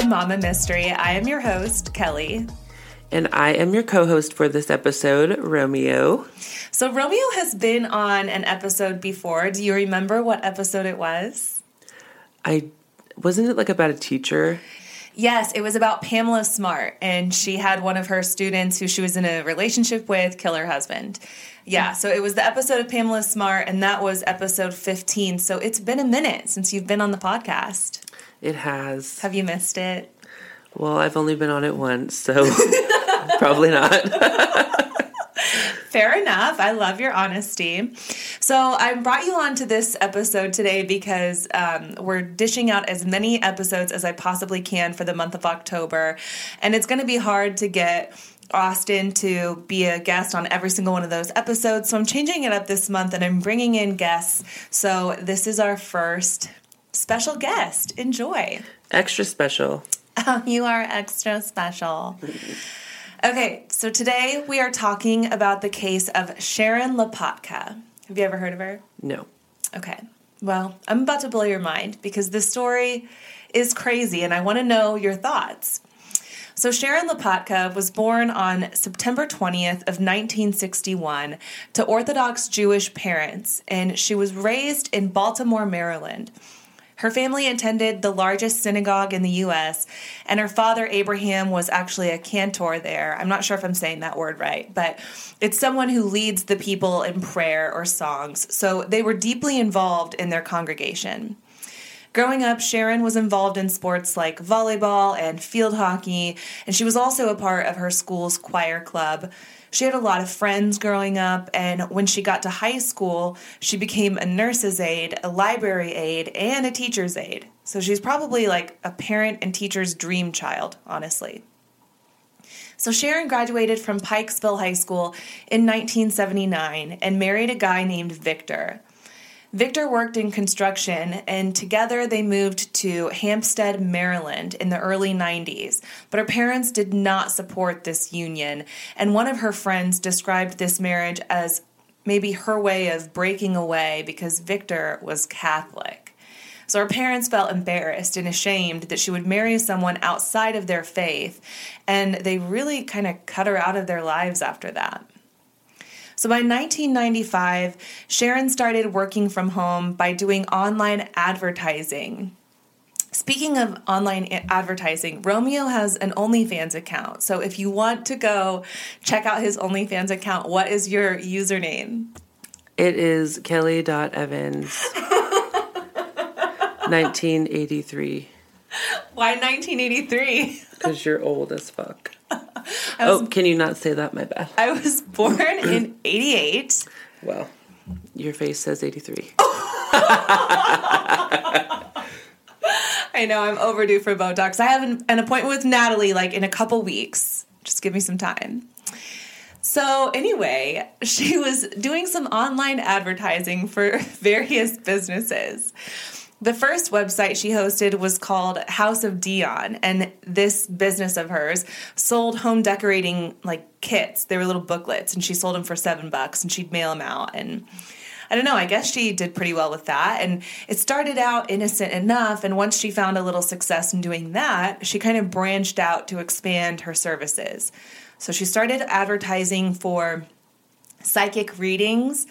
to Mama Mystery. I am your host, Kelly. And I am your co host for this episode, Romeo. So, Romeo has been on an episode before. Do you remember what episode it was? I wasn't it like about a teacher? Yes, it was about Pamela Smart, and she had one of her students who she was in a relationship with kill her husband. Yeah, so it was the episode of Pamela Smart, and that was episode 15. So it's been a minute since you've been on the podcast. It has. Have you missed it? Well, I've only been on it once, so probably not. Fair enough. I love your honesty. So, I brought you on to this episode today because um, we're dishing out as many episodes as I possibly can for the month of October. And it's going to be hard to get Austin to be a guest on every single one of those episodes. So, I'm changing it up this month and I'm bringing in guests. So, this is our first special guest. Enjoy. Extra special. Oh, you are extra special. Okay, so today we are talking about the case of Sharon Lopatka. Have you ever heard of her? No. Okay. Well, I'm about to blow your mind because this story is crazy and I want to know your thoughts. So, Sharon Lopatka was born on September 20th of 1961 to Orthodox Jewish parents, and she was raised in Baltimore, Maryland. Her family attended the largest synagogue in the U.S., and her father, Abraham, was actually a cantor there. I'm not sure if I'm saying that word right, but it's someone who leads the people in prayer or songs. So they were deeply involved in their congregation. Growing up, Sharon was involved in sports like volleyball and field hockey, and she was also a part of her school's choir club. She had a lot of friends growing up, and when she got to high school, she became a nurse's aide, a library aide, and a teacher's aide. So she's probably like a parent and teacher's dream child, honestly. So Sharon graduated from Pikesville High School in 1979 and married a guy named Victor. Victor worked in construction, and together they moved to Hampstead, Maryland in the early 90s. But her parents did not support this union, and one of her friends described this marriage as maybe her way of breaking away because Victor was Catholic. So her parents felt embarrassed and ashamed that she would marry someone outside of their faith, and they really kind of cut her out of their lives after that. So by 1995, Sharon started working from home by doing online advertising. Speaking of online advertising, Romeo has an OnlyFans account. So if you want to go check out his OnlyFans account, what is your username? It is Kelly.Evans. 1983. Why 1983? Because you're old as fuck. Was, oh, can you not say that? My bad. I was born in 88. Well, your face says 83. I know, I'm overdue for Botox. I have an, an appointment with Natalie like in a couple weeks. Just give me some time. So, anyway, she was doing some online advertising for various businesses. The first website she hosted was called House of Dion, and this business of hers sold home decorating like kits. They were little booklets, and she sold them for seven bucks, and she'd mail them out. And I don't know, I guess she did pretty well with that. And it started out innocent enough, and once she found a little success in doing that, she kind of branched out to expand her services. So she started advertising for psychic readings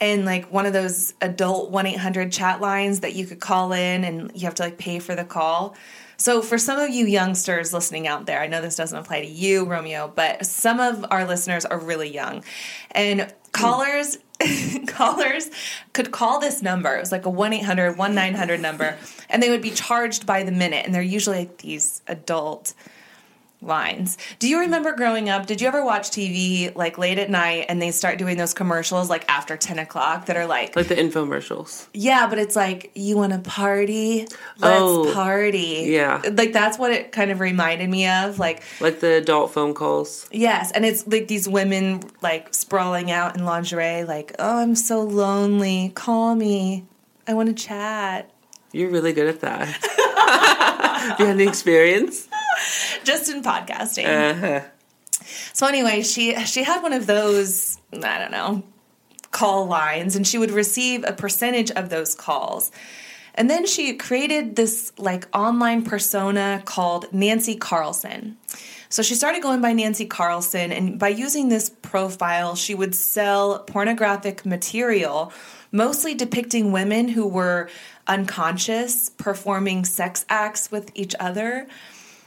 and like one of those adult 1-800 chat lines that you could call in and you have to like pay for the call. So for some of you youngsters listening out there, I know this doesn't apply to you, Romeo, but some of our listeners are really young. And callers callers could call this number. It was like a 1-800 1-900 number and they would be charged by the minute and they're usually like these adult lines. Do you remember growing up? Did you ever watch TV like late at night and they start doing those commercials like after 10 o'clock that are like, Like the infomercials. yeah, but it's like, you want to party? Let's Oh, party. yeah. Like that's what it kind of reminded me of. Like, Like the adult phone calls. yes. And it's like these women like sprawling out in lingerie, like, oh, I'm so lonely. Call me. I want to chat. You're really good at that. you had any experience? Just in podcasting. Uh-huh. So anyway, she she had one of those I don't know call lines, and she would receive a percentage of those calls. And then she created this like online persona called Nancy Carlson. So she started going by Nancy Carlson, and by using this profile, she would sell pornographic material, mostly depicting women who were unconscious, performing sex acts with each other.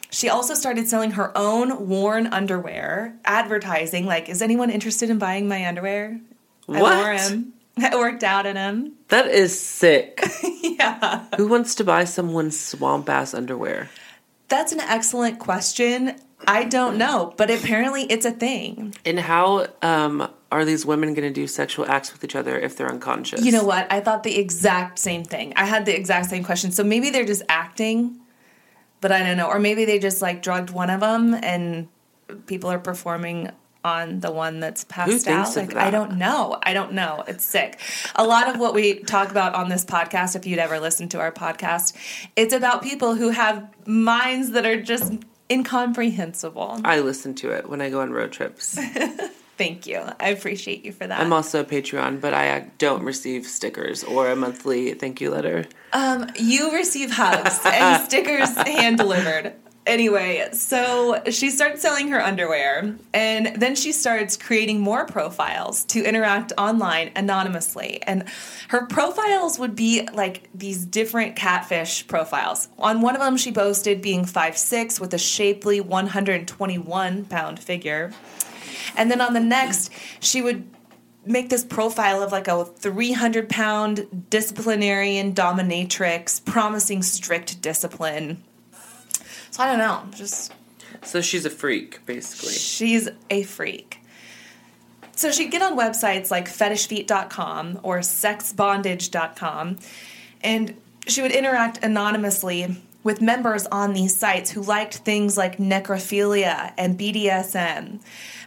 She also started selling her own worn underwear, advertising like, "Is anyone interested in buying my underwear?" I wore them. I worked out in them. That is sick. yeah. Who wants to buy someone's swamp ass underwear? That's an excellent question. I don't know, but apparently it's a thing. And how um, are these women going to do sexual acts with each other if they're unconscious? You know what? I thought the exact same thing. I had the exact same question. So maybe they're just acting, but I don't know. Or maybe they just like drugged one of them and people are performing on the one that's passed out. Like that? I don't know. I don't know. It's sick. A lot of what we talk about on this podcast, if you'd ever listened to our podcast, it's about people who have minds that are just incomprehensible. I listen to it when I go on road trips. Thank you. I appreciate you for that. I'm also a Patreon, but I uh, don't receive stickers or a monthly thank you letter. Um, you receive hugs and stickers hand delivered. Anyway, so she starts selling her underwear, and then she starts creating more profiles to interact online anonymously. And her profiles would be like these different catfish profiles. On one of them, she boasted being 5'6 with a shapely 121 pound figure. And then on the next, she would make this profile of like a 300 pound disciplinarian dominatrix promising strict discipline. So I don't know, just So she's a freak, basically. she's a freak. So she'd get on websites like fetishfeet.com or sexbondage.com and she would interact anonymously with members on these sites who liked things like necrophilia and BDSM.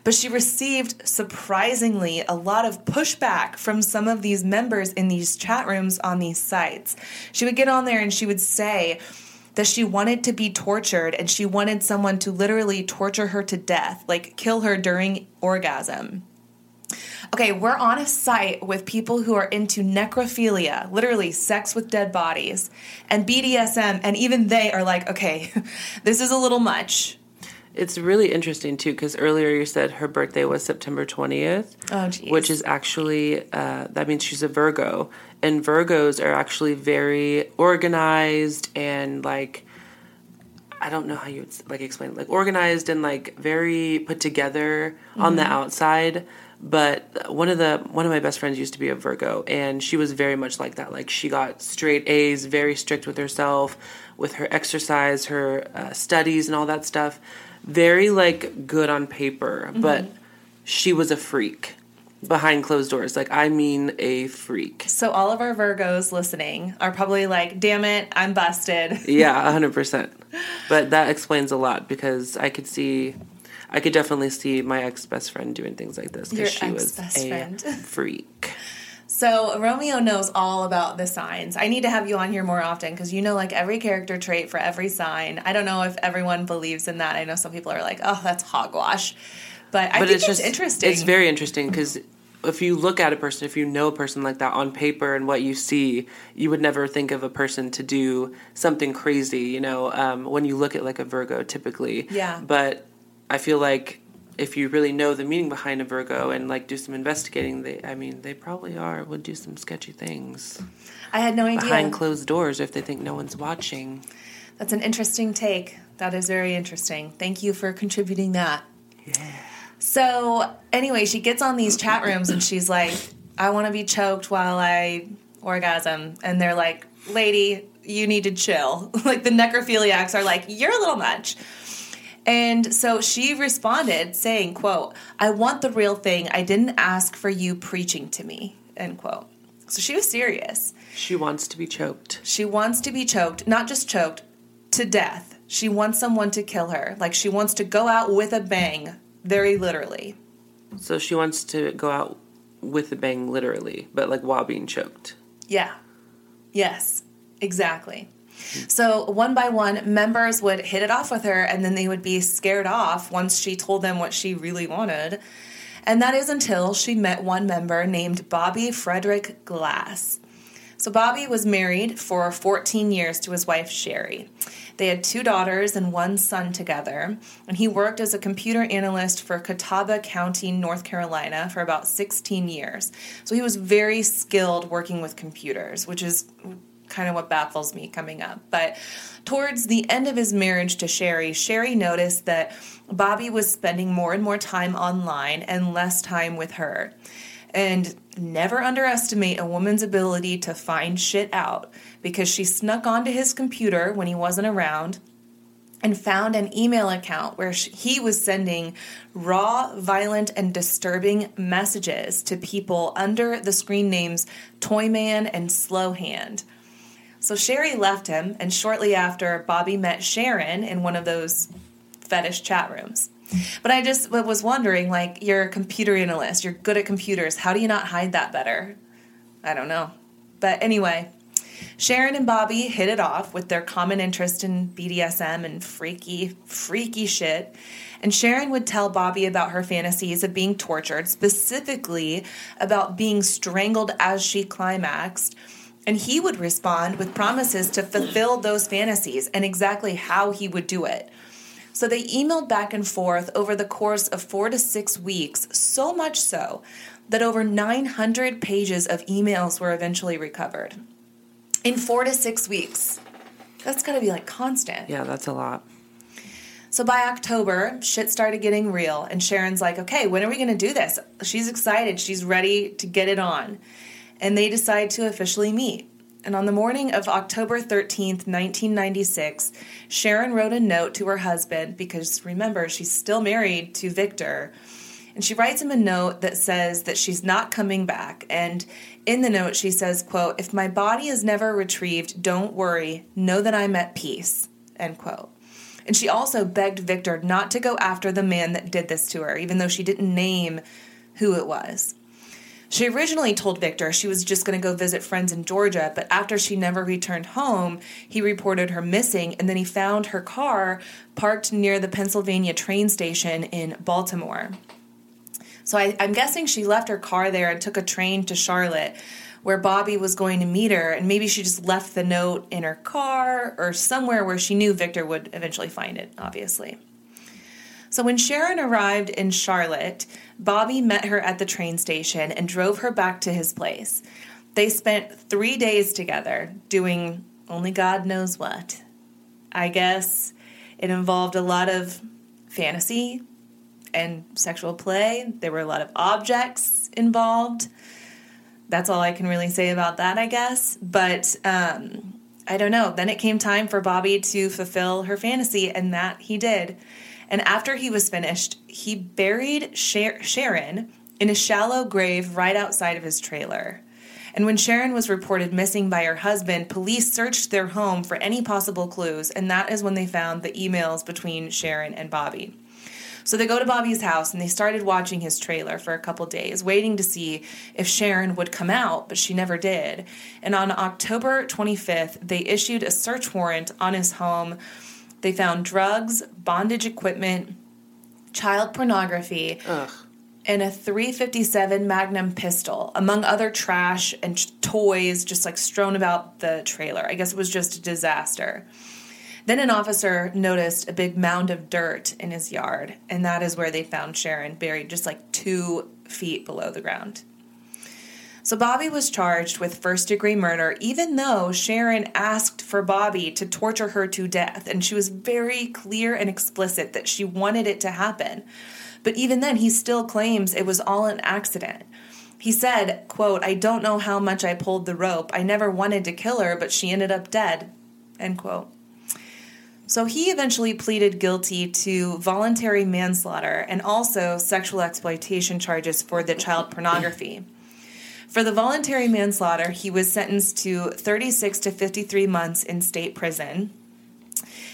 But she received surprisingly a lot of pushback from some of these members in these chat rooms on these sites. She would get on there and she would say, that she wanted to be tortured and she wanted someone to literally torture her to death, like kill her during orgasm. Okay, we're on a site with people who are into necrophilia, literally sex with dead bodies, and BDSM, and even they are like, okay, this is a little much. It's really interesting too because earlier you said her birthday was September 20th. Oh. Which is actually, uh, that means she's a Virgo. And Virgos are actually very organized and like, I don't know how you would like explain it, like organized and like very put together on the outside. But one of the one of my best friends used to be a Virgo, and she was very much like that. Like she got straight A's, very strict with herself, with her exercise, her uh, studies, and all that stuff. Very like good on paper, mm-hmm. but she was a freak behind closed doors. Like I mean, a freak. So, all of our Virgos listening are probably like, damn it, I'm busted. Yeah, hundred percent. But that explains a lot because I could see, I could definitely see my ex best friend doing things like this because she was a friend. freak. So Romeo knows all about the signs. I need to have you on here more often because you know like every character trait for every sign. I don't know if everyone believes in that. I know some people are like, "Oh, that's hogwash," but I But think it's it's, just interesting. It's very interesting because if you look at a person, if you know a person like that on paper and what you see, you would never think of a person to do something crazy. You know, um, when you look at like a Virgo, typically. Yeah. But I feel like if you really know the meaning behind a Virgo and like do some investigating, they I mean they probably are would do some sketchy things I had no idea. behind closed doors if they think no one's watching. That's an interesting take. That is very interesting. Thank you for contributing that. Yeah. So, anyway, she gets on these chat rooms and she's like, I want to be choked while I orgasm. And they're like, lady, you need to chill. like the necrophiliacs are like, you're a little much. And so she responded saying, quote, I want the real thing. I didn't ask for you preaching to me, end quote. So she was serious. She wants to be choked. She wants to be choked, not just choked, to death. She wants someone to kill her. Like she wants to go out with a bang, very literally. So she wants to go out with a bang literally, but like while being choked. Yeah. Yes, exactly. So, one by one, members would hit it off with her and then they would be scared off once she told them what she really wanted. And that is until she met one member named Bobby Frederick Glass. So, Bobby was married for 14 years to his wife, Sherry. They had two daughters and one son together, and he worked as a computer analyst for Catawba County, North Carolina for about 16 years. So, he was very skilled working with computers, which is kind of what baffles me coming up. But towards the end of his marriage to Sherry, Sherry noticed that Bobby was spending more and more time online and less time with her. And never underestimate a woman's ability to find shit out because she snuck onto his computer when he wasn't around and found an email account where he was sending raw, violent, and disturbing messages to people under the screen names Toyman and Slowhand. So Sherry left him, and shortly after, Bobby met Sharon in one of those fetish chat rooms. But I just was wondering, like, you're a computer analyst, you're good at computers. How do you not hide that better? I don't know. But anyway, Sharon and Bobby hit it off with their common interest in BDSM and freaky, freaky shit. And Sharon would tell Bobby about her fantasies of being tortured, specifically about being strangled as she climaxed. And he would respond with promises to fulfill those fantasies and exactly how he would do it. So they emailed back and forth over the course of four to six weeks, so much so that over 900 pages of emails were eventually recovered. In four to six weeks. That's gotta be like constant. Yeah, that's a lot. So by October, shit started getting real, and Sharon's like, okay, when are we gonna do this? She's excited, she's ready to get it on. And they decide to officially meet. And on the morning of October 13th, 1996, Sharon wrote a note to her husband because remember, she's still married to Victor. And she writes him a note that says that she's not coming back. And in the note, she says, quote, if my body is never retrieved, don't worry. Know that I'm at peace, end quote. And she also begged Victor not to go after the man that did this to her, even though she didn't name who it was. She originally told Victor she was just going to go visit friends in Georgia, but after she never returned home, he reported her missing and then he found her car parked near the Pennsylvania train station in Baltimore. So I, am guessing she left her car there and took a train to Charlotte where Bobby was going to meet her, and maybe she just left the note in her car or somewhere where she knew Victor would eventually find it, obviously. So when Sharon arrived in Charlotte, Bobby met her at the train station and drove her back to his place. They spent three days together doing only God knows what. I guess it involved a lot of fantasy and sexual play. There were a lot of objects involved. That's all I can really say about that, I guess. But um, I don't know. Then it came time for Bobby to fulfill her fantasy, and that he did. And after he was finished, he buried Sher- Sharon in a shallow grave right outside of his trailer. And when Sharon was reported missing by her husband, police searched their home for any possible clues, and that is when they found the emails between Sharon and Bobby. So they go to Bobby's house and they started watching his trailer for a couple days, waiting to see if Sharon would come out, but she never did. And on October 25th, they issued a search warrant on his home they found drugs, bondage equipment, child pornography, Ugh. and a 357 Magnum pistol, among other trash and toys just like strewn about the trailer. I guess it was just a disaster. Then an officer noticed a big mound of dirt in his yard, and that is where they found Sharon buried just like two feet below the ground. So Bobby was charged with first degree murder, even though Sharon asked for Bobby to torture her to death. And she was very clear and explicit that she wanted it to happen. But even then, he still claims it was all an accident. He said, quote, I don't know how much I pulled the rope. I never wanted to kill her, but she ended up dead. End quote. So he eventually pleaded guilty to voluntary manslaughter and also sexual exploitation charges for the child pornography. For the voluntary manslaughter, he was sentenced to 36 to 53 months in state prison.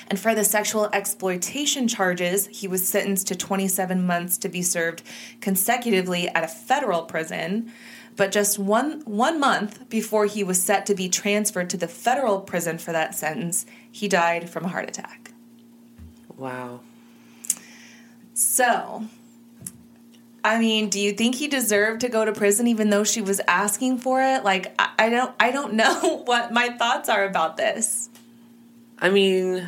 And for the sexual exploitation charges, he was sentenced to 27 months to be served consecutively at a federal prison. But just one, one month before he was set to be transferred to the federal prison for that sentence, he died from a heart attack. Wow. So, I mean, do you think he deserved to go to prison even though she was asking for it? Like, I, I don't, I don't know what my thoughts are about this. I mean,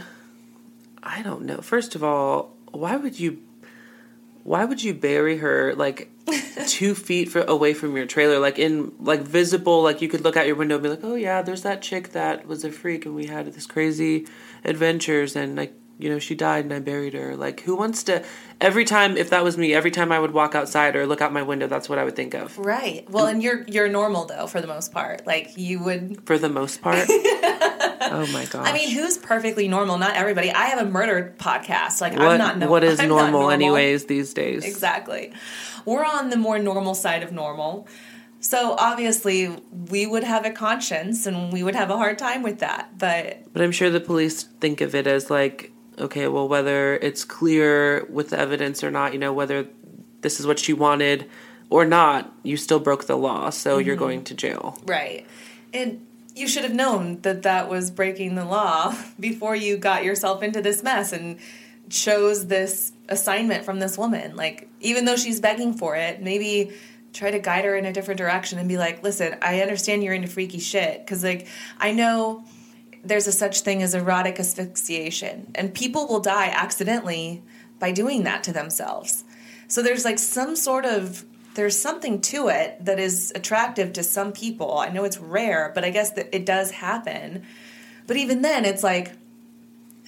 I don't know. First of all, why would you why would you bury her like two feet for, away from your trailer, like in like visible, like you could look out your window and be like, oh yeah, there's that chick that was a freak and we had this crazy adventures and like you know she died and I buried her. Like who wants to? Every time, if that was me, every time I would walk outside or look out my window, that's what I would think of. Right. Well, and you're you're normal though for the most part. Like you would. For the most part. oh my god. I mean, who's perfectly normal? Not everybody. I have a murder podcast. Like what, I'm not. No, what is normal, normal anyways these days? Exactly. We're on the more normal side of normal. So obviously, we would have a conscience and we would have a hard time with that. But But I'm sure the police think of it as like, okay, well, whether it's clear with the evidence or not, you know, whether this is what she wanted or not, you still broke the law, so you're mm-hmm. going to jail. right, and you should have known that that was breaking the law before you got yourself into this mess and chose this assignment from this woman. Like, even though she's begging for it, maybe try to guide her in a different direction and be like, listen, I understand you're into freaky shit. Because, like, I know there's a such thing as erotic asphyxiation, and people will die accidentally by doing that to themselves. So there's like some sort of there's something to it that is attractive to some people. I know it's rare, but I guess that it does happen. But even then, it's like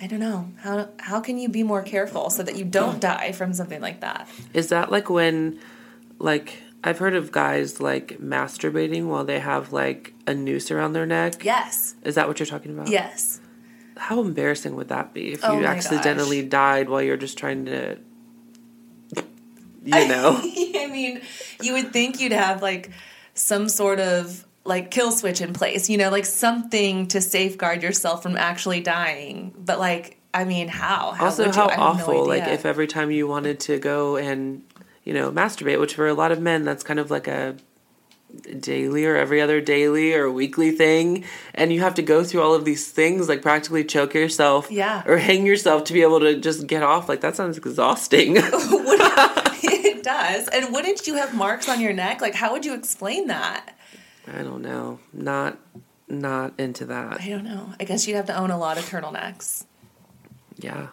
I don't know how how can you be more careful so that you don't die from something like that. Is that like when, like, I've heard of guys like masturbating while they have like a noose around their neck? Yes. Is that what you're talking about? Yes. How embarrassing would that be if Oh you accidentally gosh. died while you're just trying to, you know? I mean, you would think you'd have like some sort of like kill switch in place, you know, like something to safeguard yourself from actually dying. But like, I mean, how? how also how have no awful like if every time you wanted to go and you know masturbate which for a lot of men that's kind of like a daily or every other daily or weekly thing and you have to go through all of these things like practically choke yourself Yeah. or hang yourself to be able to just get off like that sounds exhausting it does. And wouldn't you have marks on your neck? Like, how would you explain that? i don't know not not into that I don't know. I guess you'd have to own a lot of turtlenecks. yeah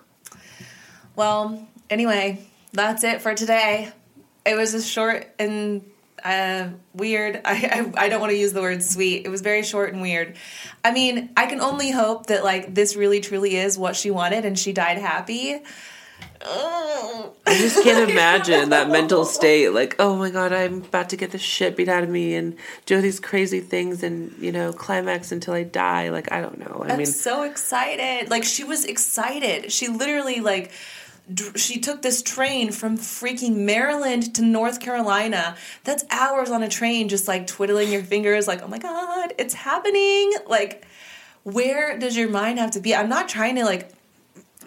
Well, anyway, that's it for today. It was a short and uh, weird. I, I I don't want to use the word sweet. It was very short and weird. I mean, I can only hope that like this really truly is what she wanted, and she died happy. I just can't imagine that mental state. Like, oh my god, I'm about to get the shit beat out of me and do these crazy things and you know climax until I die. Like, I don't know. I I'm mean, so excited. Like she was excited. She literally like she took this train from freaking Maryland to North Carolina. That's hours on a train just like twiddling your fingers like, "Oh my god, it's happening." Like where does your mind have to be? I'm not trying to like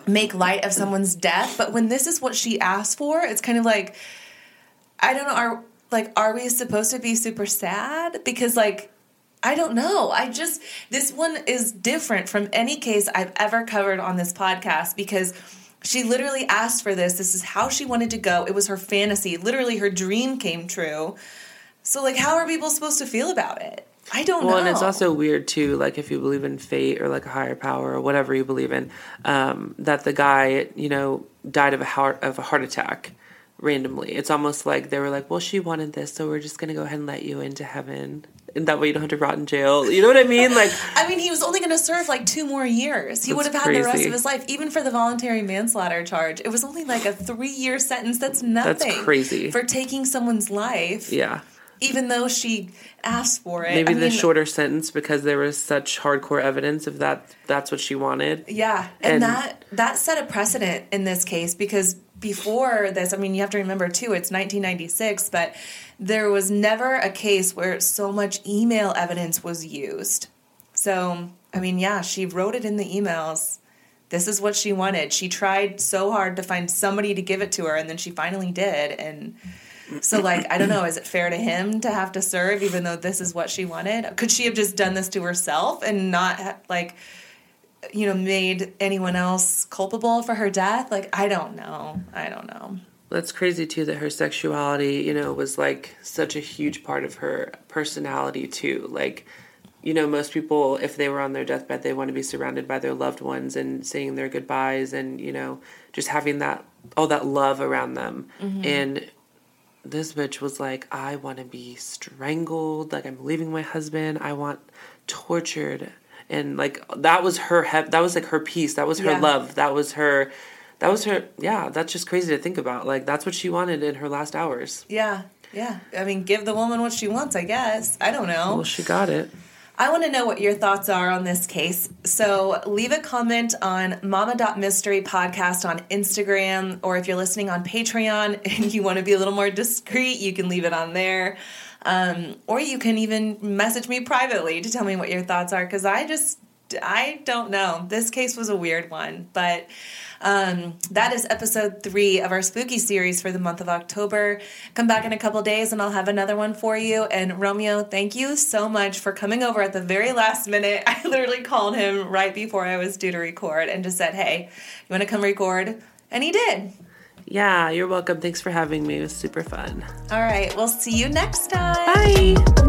make light of someone's death, but when this is what she asked for, it's kind of like I don't know, are like are we supposed to be super sad because like I don't know. I just this one is different from any case I've ever covered on this podcast because she literally asked for this. This is how she wanted to go. It was her fantasy. Literally her dream came true. So like how are people supposed to feel about it? I don't know. well, know. and it's also weird too, like if you believe in fate or like a higher power or whatever you believe in, um, that the guy, you know, died of a heart of a heart attack randomly. It's almost like they were like, "Well, she wanted this, so we're just gonna go ahead and let you into heaven, and that way you don't have to rot in jail." You know what I mean? Like, I mean, he was only going to serve like two more years. He would have had the rest of his life, even for the voluntary manslaughter charge. It was only like a three-year sentence. That's nothing. That's crazy. for taking someone's life. yeah, even though she asked for it. maybe I the mean, shorter sentence because there was such hardcore evidence of that. That's what she wanted. Yeah, and, And- that that set a precedent in this case because before this, I mean, you have to remember too, it's 1996, but there was never a case where so much email evidence was used. So, I mean, yeah, she wrote it in the emails. This is what she wanted. She tried so hard to find somebody to give it to her, and then she finally did. And so, like, I don't know, is it fair to him to have to serve even though this is what she wanted? Could she have just done this to herself and not, like, you know, made anyone else culpable for her death? Like, I don't know. I don't know. That's crazy too that her sexuality, you know, was like such a huge part of her personality too. Like, you know, most people, if they were on their deathbed, they want to be surrounded by their loved ones and saying their goodbyes and, you know, just having that, all that love around them. Mm-hmm. And this bitch was like, I want to be strangled. Like, I'm leaving my husband. I want tortured. And like, that was her, he- that was like her peace. That was her Yeah. love. That was her, that was her, yeah, that's just crazy to think about. Like, that's what she wanted in her last hours. Yeah. Yeah. I mean, give the woman what she wants, I guess. I don't know. Well, she got it. I want to know what your thoughts are on this case. So leave a comment on mama.mystery podcast on Instagram, or if you're listening on Patreon and you want to be a little more discreet, you can leave it on there. Um, or you can even message me privately to tell me what your thoughts are, because I just, I don't know. This case was a weird one, but um, that is episode three of our spooky series for the month of October. Come back in a couple days and I'll have another one for you. And Romeo, thank you so much for coming over at the very last minute. I literally called him right before I was due to record and just said, hey, you want to come record? And he did. Yeah, you're welcome. Thanks for having me. It was super fun. All right, we'll see you next time. Bye.